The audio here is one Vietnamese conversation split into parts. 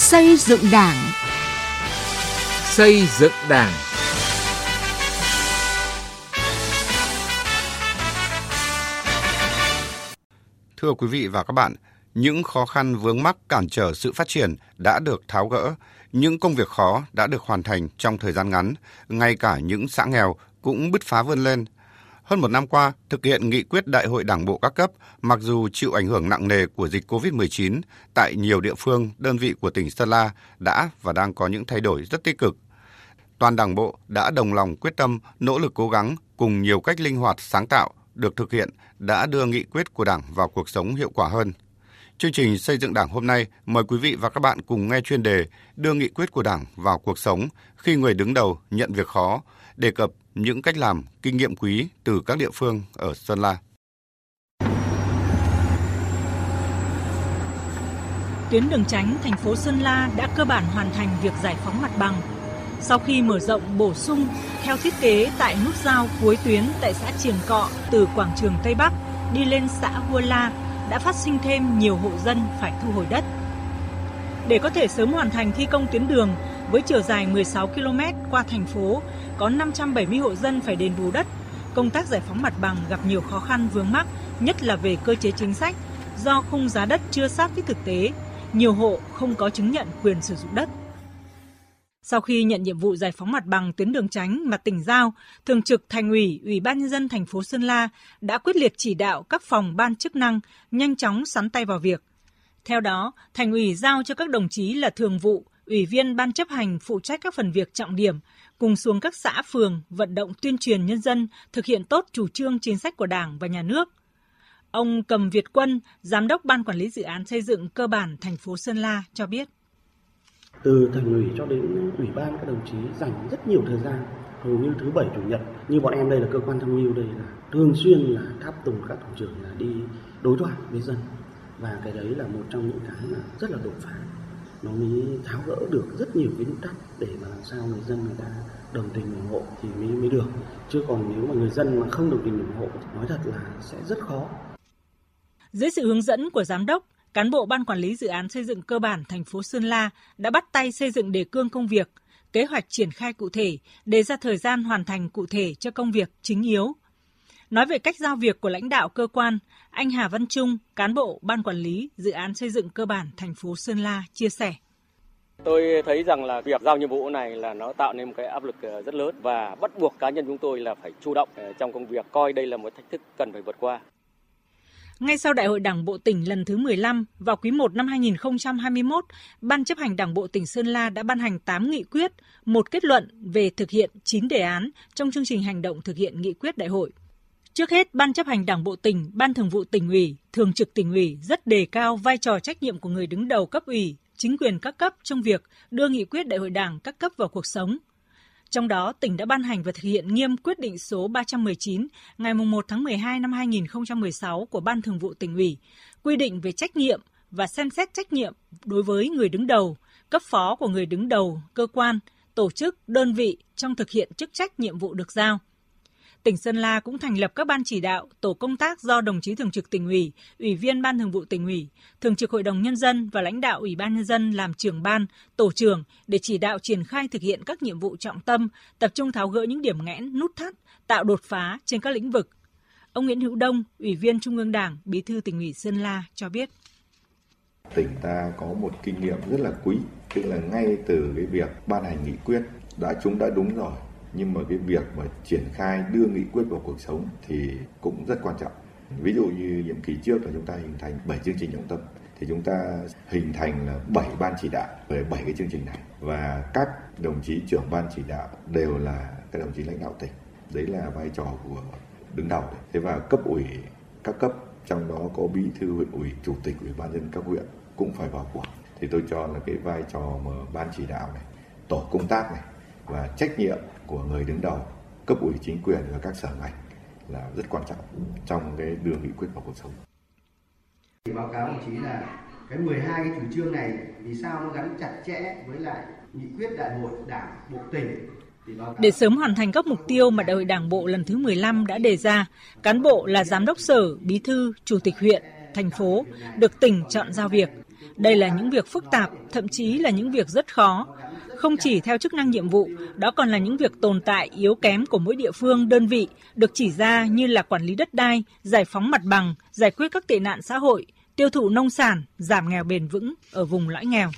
Xây dựng Đảng. Xây dựng Đảng. Thưa quý vị và các bạn, những khó khăn vướng mắc cản trở sự phát triển đã được tháo gỡ, những công việc khó đã được hoàn thành trong thời gian ngắn, ngay cả những xã nghèo cũng bứt phá vươn lên. Hơn một năm qua, thực hiện nghị quyết Đại hội Đảng bộ các cấp, mặc dù chịu ảnh hưởng nặng nề của dịch COVID-19, tại nhiều địa phương, đơn vị của tỉnh Sơn La đã và đang có những thay đổi rất tích cực. Toàn Đảng bộ đã đồng lòng quyết tâm, nỗ lực cố gắng cùng nhiều cách linh hoạt sáng tạo được thực hiện đã đưa nghị quyết của Đảng vào cuộc sống hiệu quả hơn. Chương trình xây dựng Đảng hôm nay mời quý vị và các bạn cùng nghe chuyên đề đưa nghị quyết của Đảng vào cuộc sống khi người đứng đầu nhận việc khó, đề cập những cách làm, kinh nghiệm quý từ các địa phương ở Sơn La. Tuyến đường tránh thành phố Sơn La đã cơ bản hoàn thành việc giải phóng mặt bằng. Sau khi mở rộng bổ sung theo thiết kế tại nút giao cuối tuyến tại xã Triềng Cọ từ quảng trường Tây Bắc đi lên xã Hua La đã phát sinh thêm nhiều hộ dân phải thu hồi đất. Để có thể sớm hoàn thành thi công tuyến đường với chiều dài 16 km qua thành phố, có 570 hộ dân phải đền bù đất. Công tác giải phóng mặt bằng gặp nhiều khó khăn vướng mắc, nhất là về cơ chế chính sách, do khung giá đất chưa sát với thực tế, nhiều hộ không có chứng nhận quyền sử dụng đất. Sau khi nhận nhiệm vụ giải phóng mặt bằng tuyến đường tránh mà tỉnh giao, Thường trực Thành ủy, Ủy ban nhân dân thành phố Sơn La đã quyết liệt chỉ đạo các phòng ban chức năng nhanh chóng sắn tay vào việc. Theo đó, Thành ủy giao cho các đồng chí là thường vụ, ủy viên ban chấp hành phụ trách các phần việc trọng điểm, cùng xuống các xã phường vận động tuyên truyền nhân dân thực hiện tốt chủ trương chính sách của Đảng và Nhà nước. Ông Cầm Việt Quân, Giám đốc Ban Quản lý Dự án Xây dựng Cơ bản thành phố Sơn La cho biết. Từ thành ủy cho đến ủy ban các đồng chí dành rất nhiều thời gian hầu như thứ bảy chủ nhật. Như bọn em đây là cơ quan tham mưu đây là thường xuyên là tháp tùng các thủ trưởng là đi đối thoại với dân. Và cái đấy là một trong những cái là rất là đột phá nó mới tháo gỡ được rất nhiều cái nút thắt để mà làm sao người dân người ta đồng tình ủng hộ thì mới mới được chứ còn nếu mà người dân mà không đồng tình ủng hộ nói thật là sẽ rất khó dưới sự hướng dẫn của giám đốc cán bộ ban quản lý dự án xây dựng cơ bản thành phố Sơn La đã bắt tay xây dựng đề cương công việc, kế hoạch triển khai cụ thể, đề ra thời gian hoàn thành cụ thể cho công việc chính yếu. Nói về cách giao việc của lãnh đạo cơ quan, anh Hà Văn Trung, cán bộ ban quản lý dự án xây dựng cơ bản thành phố Sơn La chia sẻ. Tôi thấy rằng là việc giao nhiệm vụ này là nó tạo nên một cái áp lực ờ, rất lớn và bắt buộc cá nhân chúng tôi là phải chủ động ờ, trong công việc, coi đây là một thách thức cần phải vượt qua. Ngay sau Đại hội Đảng bộ tỉnh lần thứ 15 vào quý 1 năm 2021, Ban chấp hành Đảng bộ tỉnh Sơn La đã ban hành 8 nghị quyết, một kết luận về thực hiện 9 đề án trong chương trình hành động thực hiện nghị quyết đại hội. Trước hết, Ban chấp hành Đảng bộ tỉnh, Ban thường vụ tỉnh ủy, Thường trực tỉnh ủy rất đề cao vai trò trách nhiệm của người đứng đầu cấp ủy, chính quyền các cấp trong việc đưa nghị quyết đại hội Đảng các cấp vào cuộc sống, trong đó, tỉnh đã ban hành và thực hiện nghiêm quyết định số 319 ngày 1 tháng 12 năm 2016 của Ban Thường vụ tỉnh ủy, quy định về trách nhiệm và xem xét trách nhiệm đối với người đứng đầu, cấp phó của người đứng đầu, cơ quan, tổ chức, đơn vị trong thực hiện chức trách nhiệm vụ được giao tỉnh Sơn La cũng thành lập các ban chỉ đạo, tổ công tác do đồng chí thường trực tỉnh ủy, ủy viên ban thường vụ tỉnh ủy, thường trực hội đồng nhân dân và lãnh đạo ủy ban nhân dân làm trưởng ban, tổ trưởng để chỉ đạo triển khai thực hiện các nhiệm vụ trọng tâm, tập trung tháo gỡ những điểm nghẽn, nút thắt, tạo đột phá trên các lĩnh vực. Ông Nguyễn Hữu Đông, Ủy viên Trung ương Đảng, Bí thư tỉnh ủy Sơn La cho biết. Tỉnh ta có một kinh nghiệm rất là quý, tức là ngay từ cái việc ban hành nghị quyết đã chúng đã đúng rồi nhưng mà cái việc mà triển khai đưa nghị quyết vào cuộc sống thì cũng rất quan trọng. Ví dụ như nhiệm kỳ trước là chúng ta hình thành 7 chương trình trọng tâm, thì chúng ta hình thành là 7 ban chỉ đạo về 7 cái chương trình này. Và các đồng chí trưởng ban chỉ đạo đều là các đồng chí lãnh đạo tỉnh. Đấy là vai trò của đứng đầu. Thế và cấp ủy các cấp, trong đó có bí thư huyện ủy, chủ tịch ủy ban dân các huyện cũng phải vào cuộc. Thì tôi cho là cái vai trò mà ban chỉ đạo này, tổ công tác này và trách nhiệm của người đứng đầu cấp ủy chính quyền và các sở ngành là rất quan trọng trong cái đưa nghị quyết vào cuộc sống. Thì báo cáo đồng chí là cái 12 cái chủ trương này vì sao nó gắn chặt chẽ với lại nghị quyết đại hội đảng bộ tỉnh để sớm hoàn thành các mục tiêu mà Đại hội Đảng bộ lần thứ 15 đã đề ra, cán bộ là giám đốc sở, bí thư, chủ tịch huyện thành phố được tỉnh chọn giao việc. Đây là những việc phức tạp, thậm chí là những việc rất khó. Không chỉ theo chức năng nhiệm vụ, đó còn là những việc tồn tại yếu kém của mỗi địa phương, đơn vị được chỉ ra như là quản lý đất đai, giải phóng mặt bằng, giải quyết các tệ nạn xã hội, tiêu thụ nông sản, giảm nghèo bền vững ở vùng lõi nghèo.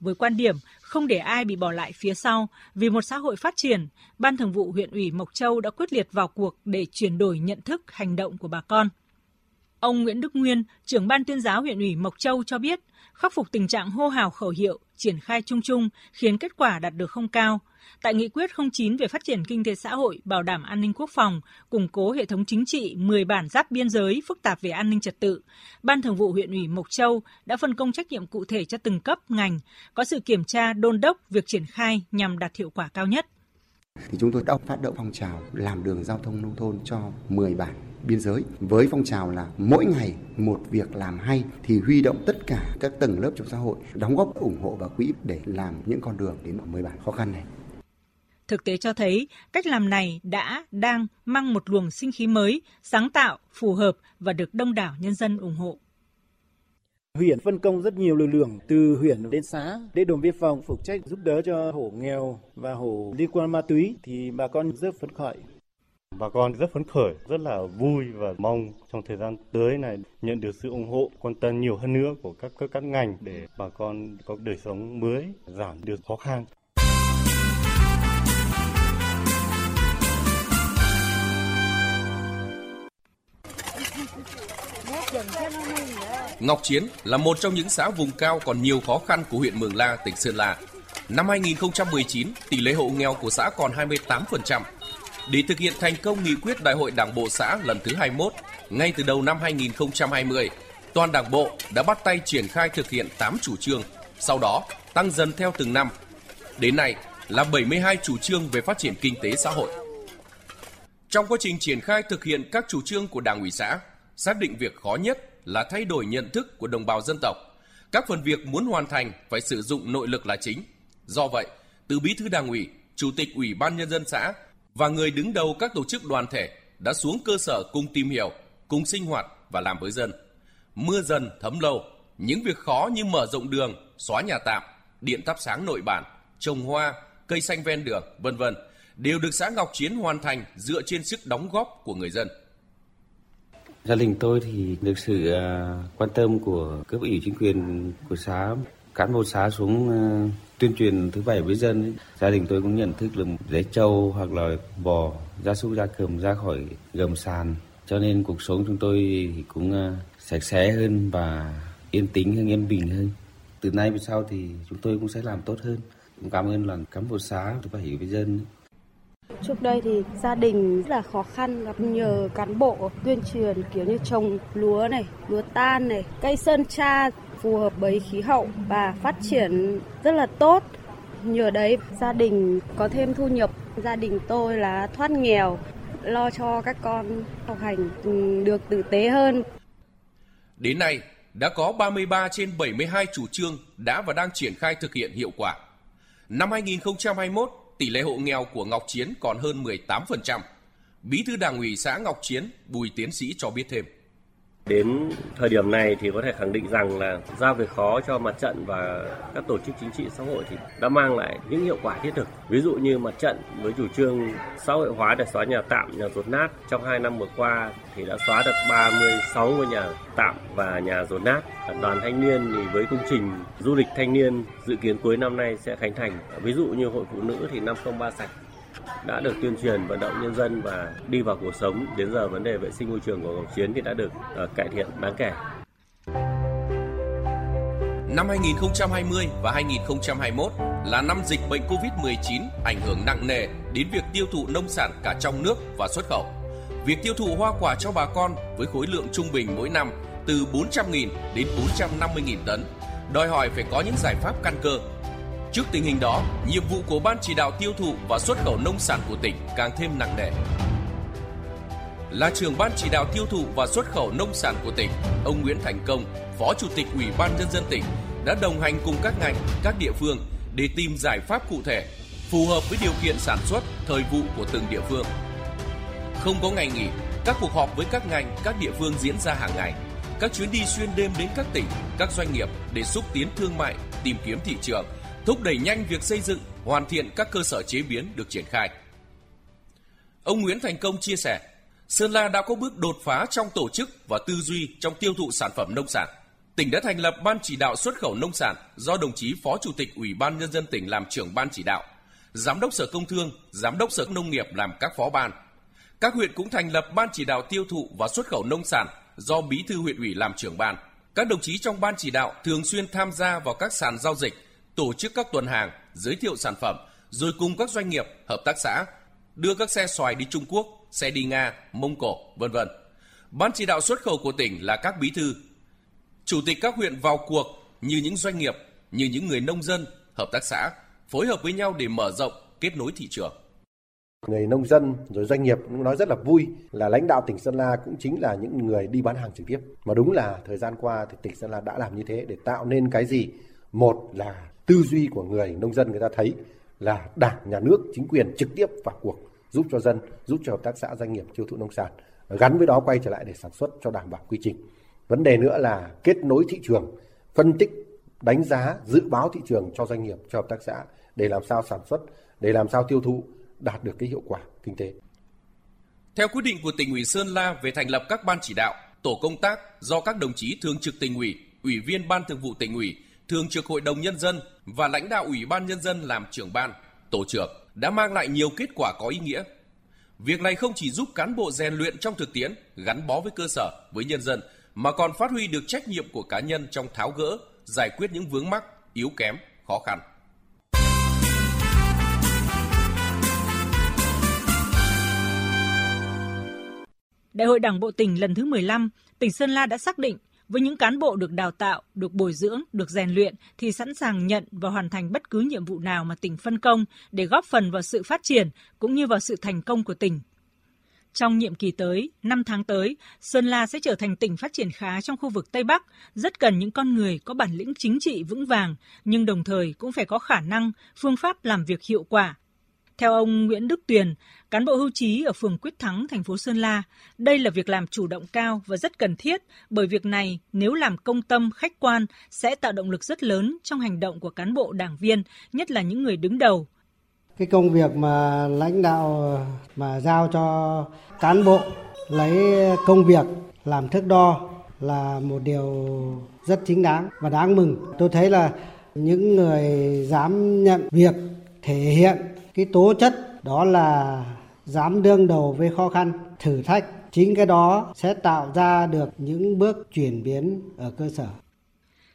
Với quan điểm không để ai bị bỏ lại phía sau vì một xã hội phát triển, Ban Thường vụ huyện ủy Mộc Châu đã quyết liệt vào cuộc để chuyển đổi nhận thức, hành động của bà con. Ông Nguyễn Đức Nguyên, trưởng ban tuyên giáo huyện ủy Mộc Châu cho biết, khắc phục tình trạng hô hào khẩu hiệu, triển khai chung chung khiến kết quả đạt được không cao. Tại nghị quyết 09 về phát triển kinh tế xã hội, bảo đảm an ninh quốc phòng, củng cố hệ thống chính trị 10 bản giáp biên giới phức tạp về an ninh trật tự, Ban Thường vụ huyện ủy Mộc Châu đã phân công trách nhiệm cụ thể cho từng cấp ngành, có sự kiểm tra đôn đốc việc triển khai nhằm đạt hiệu quả cao nhất. Thì chúng tôi đã phát động phong trào làm đường giao thông nông thôn cho 10 bản biên giới với phong trào là mỗi ngày một việc làm hay thì huy động tất cả các tầng lớp trong xã hội đóng góp ủng hộ vào quỹ để làm những con đường đến 10 bản khó khăn này. Thực tế cho thấy, cách làm này đã, đang mang một luồng sinh khí mới, sáng tạo, phù hợp và được đông đảo nhân dân ủng hộ. Huyện phân công rất nhiều lực lượng từ huyện đến xã để đồn biên phòng phụ trách giúp đỡ cho hộ nghèo và hộ liên quan ma túy thì bà con rất phấn khởi. Bà con rất phấn khởi, rất là vui và mong trong thời gian tới này nhận được sự ủng hộ, quan tâm nhiều hơn nữa của các cơ các ngành để bà con có đời sống mới, giảm được khó khăn. Ngọc Chiến là một trong những xã vùng cao còn nhiều khó khăn của huyện Mường La, tỉnh Sơn La. Năm 2019, tỷ lệ hộ nghèo của xã còn 28%. Để thực hiện thành công nghị quyết Đại hội Đảng bộ xã lần thứ 21, ngay từ đầu năm 2020, toàn Đảng bộ đã bắt tay triển khai thực hiện 8 chủ trương, sau đó tăng dần theo từng năm. Đến nay là 72 chủ trương về phát triển kinh tế xã hội. Trong quá trình triển khai thực hiện các chủ trương của Đảng ủy xã, xác định việc khó nhất là thay đổi nhận thức của đồng bào dân tộc. Các phần việc muốn hoàn thành phải sử dụng nội lực là chính. Do vậy, từ bí thư đảng ủy, chủ tịch ủy ban nhân dân xã và người đứng đầu các tổ chức đoàn thể đã xuống cơ sở cùng tìm hiểu, cùng sinh hoạt và làm với dân. Mưa dần thấm lâu, những việc khó như mở rộng đường, xóa nhà tạm, điện thắp sáng nội bản, trồng hoa, cây xanh ven đường, vân vân đều được xã Ngọc Chiến hoàn thành dựa trên sức đóng góp của người dân. Gia đình tôi thì được sự à, quan tâm của cấp ủy chính quyền của xã, cán bộ xã xuống à, tuyên truyền thứ bảy với dân. Gia đình tôi cũng nhận thức là lấy trâu hoặc là bò, gia súc gia cầm ra khỏi gầm sàn. Cho nên cuộc sống chúng tôi thì cũng à, sạch sẽ hơn và yên tĩnh hơn, yên bình hơn. Từ nay về sau thì chúng tôi cũng sẽ làm tốt hơn. Cũng cảm ơn là cán bộ xã thứ bảy với dân. Trước đây thì gia đình rất là khó khăn, gặp nhờ cán bộ tuyên truyền kiểu như trồng lúa này, lúa tan này, cây sơn tra phù hợp với khí hậu và phát triển rất là tốt. Nhờ đấy gia đình có thêm thu nhập, gia đình tôi là thoát nghèo, lo cho các con học hành được tử tế hơn. Đến nay, đã có 33 trên 72 chủ trương đã và đang triển khai thực hiện hiệu quả. Năm 2021, tỷ lệ hộ nghèo của Ngọc Chiến còn hơn 18%. Bí thư Đảng ủy xã Ngọc Chiến, Bùi Tiến Sĩ cho biết thêm. Đến thời điểm này thì có thể khẳng định rằng là giao việc khó cho mặt trận và các tổ chức chính trị xã hội thì đã mang lại những hiệu quả thiết thực. Ví dụ như mặt trận với chủ trương xã hội hóa để xóa nhà tạm, nhà rột nát trong 2 năm vừa qua thì đã xóa được 36 ngôi nhà tạm và nhà rột nát. Đoàn thanh niên thì với công trình du lịch thanh niên dự kiến cuối năm nay sẽ khánh thành. Ví dụ như hội phụ nữ thì 503 sạch đã được tuyên truyền vận động nhân dân và đi vào cuộc sống. Đến giờ vấn đề vệ sinh môi trường của Ngọc Chiến thì đã được uh, cải thiện đáng kể. Năm 2020 và 2021 là năm dịch bệnh COVID-19 ảnh hưởng nặng nề đến việc tiêu thụ nông sản cả trong nước và xuất khẩu. Việc tiêu thụ hoa quả cho bà con với khối lượng trung bình mỗi năm từ 400.000 đến 450.000 tấn, đòi hỏi phải có những giải pháp căn cơ Trước tình hình đó, nhiệm vụ của Ban chỉ đạo tiêu thụ và xuất khẩu nông sản của tỉnh càng thêm nặng nề. Là trưởng Ban chỉ đạo tiêu thụ và xuất khẩu nông sản của tỉnh, ông Nguyễn Thành Công, Phó Chủ tịch Ủy ban nhân dân tỉnh đã đồng hành cùng các ngành, các địa phương để tìm giải pháp cụ thể phù hợp với điều kiện sản xuất, thời vụ của từng địa phương. Không có ngày nghỉ, các cuộc họp với các ngành, các địa phương diễn ra hàng ngày các chuyến đi xuyên đêm đến các tỉnh, các doanh nghiệp để xúc tiến thương mại, tìm kiếm thị trường, thúc đẩy nhanh việc xây dựng, hoàn thiện các cơ sở chế biến được triển khai. Ông Nguyễn Thành Công chia sẻ, Sơn La đã có bước đột phá trong tổ chức và tư duy trong tiêu thụ sản phẩm nông sản. Tỉnh đã thành lập Ban chỉ đạo xuất khẩu nông sản do đồng chí Phó Chủ tịch Ủy ban Nhân dân tỉnh làm trưởng ban chỉ đạo, Giám đốc Sở Công Thương, Giám đốc Sở Nông nghiệp làm các phó ban. Các huyện cũng thành lập Ban chỉ đạo tiêu thụ và xuất khẩu nông sản do Bí thư huyện ủy làm trưởng ban. Các đồng chí trong ban chỉ đạo thường xuyên tham gia vào các sàn giao dịch, tổ chức các tuần hàng, giới thiệu sản phẩm, rồi cùng các doanh nghiệp, hợp tác xã đưa các xe xoài đi Trung Quốc, xe đi Nga, Mông Cổ, vân vân. Ban chỉ đạo xuất khẩu của tỉnh là các bí thư, chủ tịch các huyện vào cuộc như những doanh nghiệp, như những người nông dân, hợp tác xã phối hợp với nhau để mở rộng, kết nối thị trường người nông dân rồi doanh nghiệp cũng nói rất là vui là lãnh đạo tỉnh Sơn La cũng chính là những người đi bán hàng trực tiếp. Mà đúng là thời gian qua thì tỉnh Sơn La đã làm như thế để tạo nên cái gì? Một là tư duy của người nông dân người ta thấy là đảng, nhà nước, chính quyền trực tiếp vào cuộc giúp cho dân, giúp cho hợp tác xã doanh nghiệp tiêu thụ nông sản. Gắn với đó quay trở lại để sản xuất cho đảm bảo quy trình. Vấn đề nữa là kết nối thị trường, phân tích, đánh giá, dự báo thị trường cho doanh nghiệp, cho hợp tác xã để làm sao sản xuất, để làm sao tiêu thụ đạt được cái hiệu quả kinh tế. Theo quyết định của tỉnh ủy Sơn La về thành lập các ban chỉ đạo, tổ công tác do các đồng chí thường trực tỉnh ủy, ủy viên ban thường vụ tỉnh ủy, thường trực hội đồng nhân dân và lãnh đạo ủy ban nhân dân làm trưởng ban, tổ trưởng đã mang lại nhiều kết quả có ý nghĩa. Việc này không chỉ giúp cán bộ rèn luyện trong thực tiễn, gắn bó với cơ sở, với nhân dân, mà còn phát huy được trách nhiệm của cá nhân trong tháo gỡ, giải quyết những vướng mắc, yếu kém, khó khăn. Đại hội Đảng bộ tỉnh lần thứ 15, tỉnh Sơn La đã xác định với những cán bộ được đào tạo, được bồi dưỡng, được rèn luyện thì sẵn sàng nhận và hoàn thành bất cứ nhiệm vụ nào mà tỉnh phân công để góp phần vào sự phát triển cũng như vào sự thành công của tỉnh. Trong nhiệm kỳ tới, 5 tháng tới, Sơn La sẽ trở thành tỉnh phát triển khá trong khu vực Tây Bắc, rất cần những con người có bản lĩnh chính trị vững vàng, nhưng đồng thời cũng phải có khả năng, phương pháp làm việc hiệu quả, theo ông Nguyễn Đức Tuyền, cán bộ hưu trí ở phường Quyết Thắng, thành phố Sơn La, đây là việc làm chủ động cao và rất cần thiết bởi việc này nếu làm công tâm, khách quan sẽ tạo động lực rất lớn trong hành động của cán bộ đảng viên, nhất là những người đứng đầu. Cái công việc mà lãnh đạo mà giao cho cán bộ lấy công việc làm thước đo là một điều rất chính đáng và đáng mừng. Tôi thấy là những người dám nhận việc thể hiện cái tố chất đó là dám đương đầu với khó khăn, thử thách. Chính cái đó sẽ tạo ra được những bước chuyển biến ở cơ sở.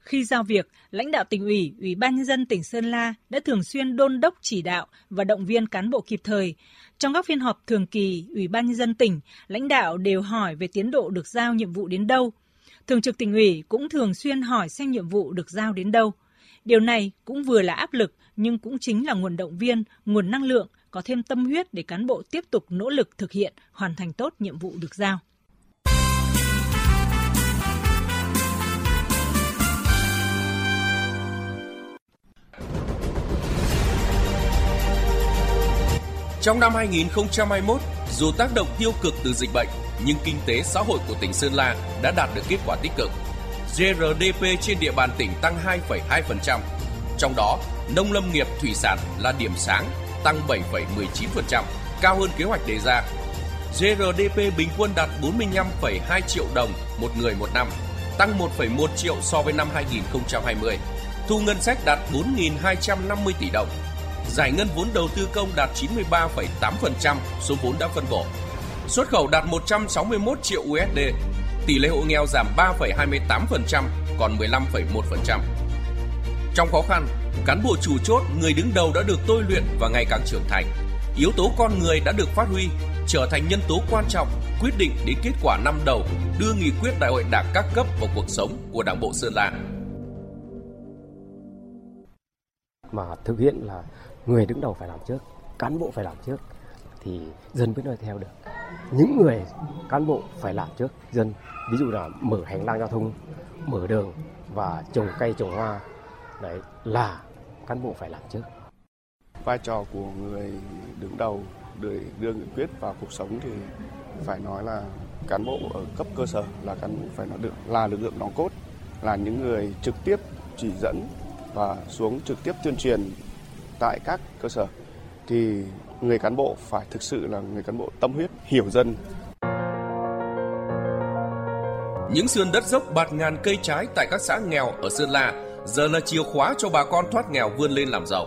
Khi giao việc, lãnh đạo tỉnh ủy, ủy ban nhân dân tỉnh Sơn La đã thường xuyên đôn đốc chỉ đạo và động viên cán bộ kịp thời. Trong các phiên họp thường kỳ, ủy ban nhân dân tỉnh, lãnh đạo đều hỏi về tiến độ được giao nhiệm vụ đến đâu. Thường trực tỉnh ủy cũng thường xuyên hỏi xem nhiệm vụ được giao đến đâu. Điều này cũng vừa là áp lực nhưng cũng chính là nguồn động viên, nguồn năng lượng, có thêm tâm huyết để cán bộ tiếp tục nỗ lực thực hiện, hoàn thành tốt nhiệm vụ được giao. Trong năm 2021, dù tác động tiêu cực từ dịch bệnh, nhưng kinh tế xã hội của tỉnh Sơn La đã đạt được kết quả tích cực. GRDP trên địa bàn tỉnh tăng 2,2%. Trong đó, nông lâm nghiệp thủy sản là điểm sáng, tăng 7,19%, cao hơn kế hoạch đề ra. GRDP bình quân đạt 45,2 triệu đồng một người một năm, tăng 1,1 triệu so với năm 2020. Thu ngân sách đạt 4.250 tỷ đồng. Giải ngân vốn đầu tư công đạt 93,8% số vốn đã phân bổ. Xuất khẩu đạt 161 triệu USD, tỷ lệ hộ nghèo giảm 3,28% còn 15,1%. Trong khó khăn, cán bộ chủ chốt, người đứng đầu đã được tôi luyện và ngày càng trưởng thành. Yếu tố con người đã được phát huy, trở thành nhân tố quan trọng quyết định đến kết quả năm đầu đưa nghị quyết đại hội đảng các cấp vào cuộc sống của Đảng bộ Sơn La. Mà thực hiện là người đứng đầu phải làm trước, cán bộ phải làm trước thì dân mới nói theo được. Những người cán bộ phải làm trước dân, ví dụ là mở hành lang giao thông, mở đường và trồng cây trồng hoa đấy là cán bộ phải làm trước vai trò của người đứng đầu để đưa nghị quyết vào cuộc sống thì phải nói là cán bộ ở cấp cơ sở là cán bộ phải là được là lực lượng nòng cốt, là những người trực tiếp chỉ dẫn và xuống trực tiếp tuyên truyền tại các cơ sở thì người cán bộ phải thực sự là người cán bộ tâm huyết, hiểu dân. Những sườn đất dốc bạt ngàn cây trái tại các xã nghèo ở Sơn La giờ là chìa khóa cho bà con thoát nghèo vươn lên làm giàu.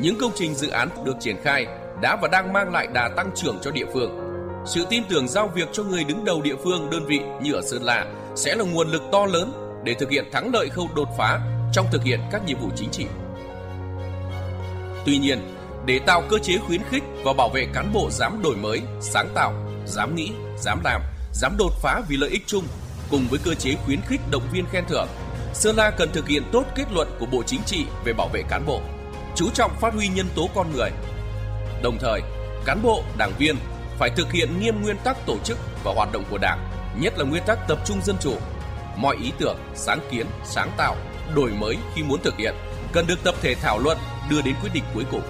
Những công trình dự án được triển khai đã và đang mang lại đà tăng trưởng cho địa phương. Sự tin tưởng giao việc cho người đứng đầu địa phương đơn vị như ở Sơn La sẽ là nguồn lực to lớn để thực hiện thắng lợi khâu đột phá trong thực hiện các nhiệm vụ chính trị. Tuy nhiên, để tạo cơ chế khuyến khích và bảo vệ cán bộ dám đổi mới, sáng tạo, dám nghĩ, dám làm, dám đột phá vì lợi ích chung, cùng với cơ chế khuyến khích động viên khen thưởng, Sơn La cần thực hiện tốt kết luận của Bộ Chính trị về bảo vệ cán bộ, chú trọng phát huy nhân tố con người. Đồng thời, cán bộ, đảng viên phải thực hiện nghiêm nguyên tắc tổ chức và hoạt động của Đảng, nhất là nguyên tắc tập trung dân chủ. Mọi ý tưởng, sáng kiến, sáng tạo, đổi mới khi muốn thực hiện cần được tập thể thảo luận đưa đến quyết định cuối cùng.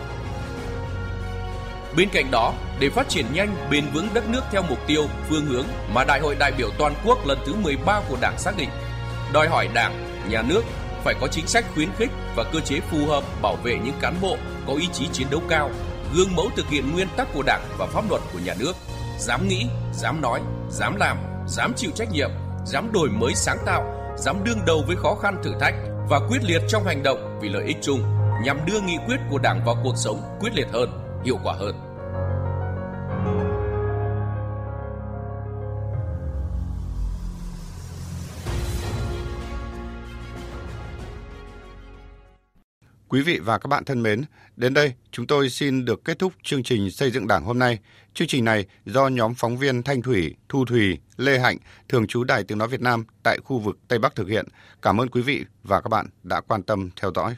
Bên cạnh đó, để phát triển nhanh, bền vững đất nước theo mục tiêu, phương hướng mà Đại hội đại biểu toàn quốc lần thứ 13 của Đảng xác định, đòi hỏi Đảng, nhà nước phải có chính sách khuyến khích và cơ chế phù hợp bảo vệ những cán bộ có ý chí chiến đấu cao, gương mẫu thực hiện nguyên tắc của Đảng và pháp luật của nhà nước, dám nghĩ, dám nói, dám làm, dám chịu trách nhiệm, dám đổi mới sáng tạo, dám đương đầu với khó khăn thử thách và quyết liệt trong hành động vì lợi ích chung nhằm đưa nghị quyết của Đảng vào cuộc sống quyết liệt hơn, hiệu quả hơn. Quý vị và các bạn thân mến, đến đây chúng tôi xin được kết thúc chương trình xây dựng Đảng hôm nay. Chương trình này do nhóm phóng viên Thanh Thủy, Thu Thủy, Lê Hạnh, thường trú Đài Tiếng Nói Việt Nam tại khu vực Tây Bắc thực hiện. Cảm ơn quý vị và các bạn đã quan tâm theo dõi.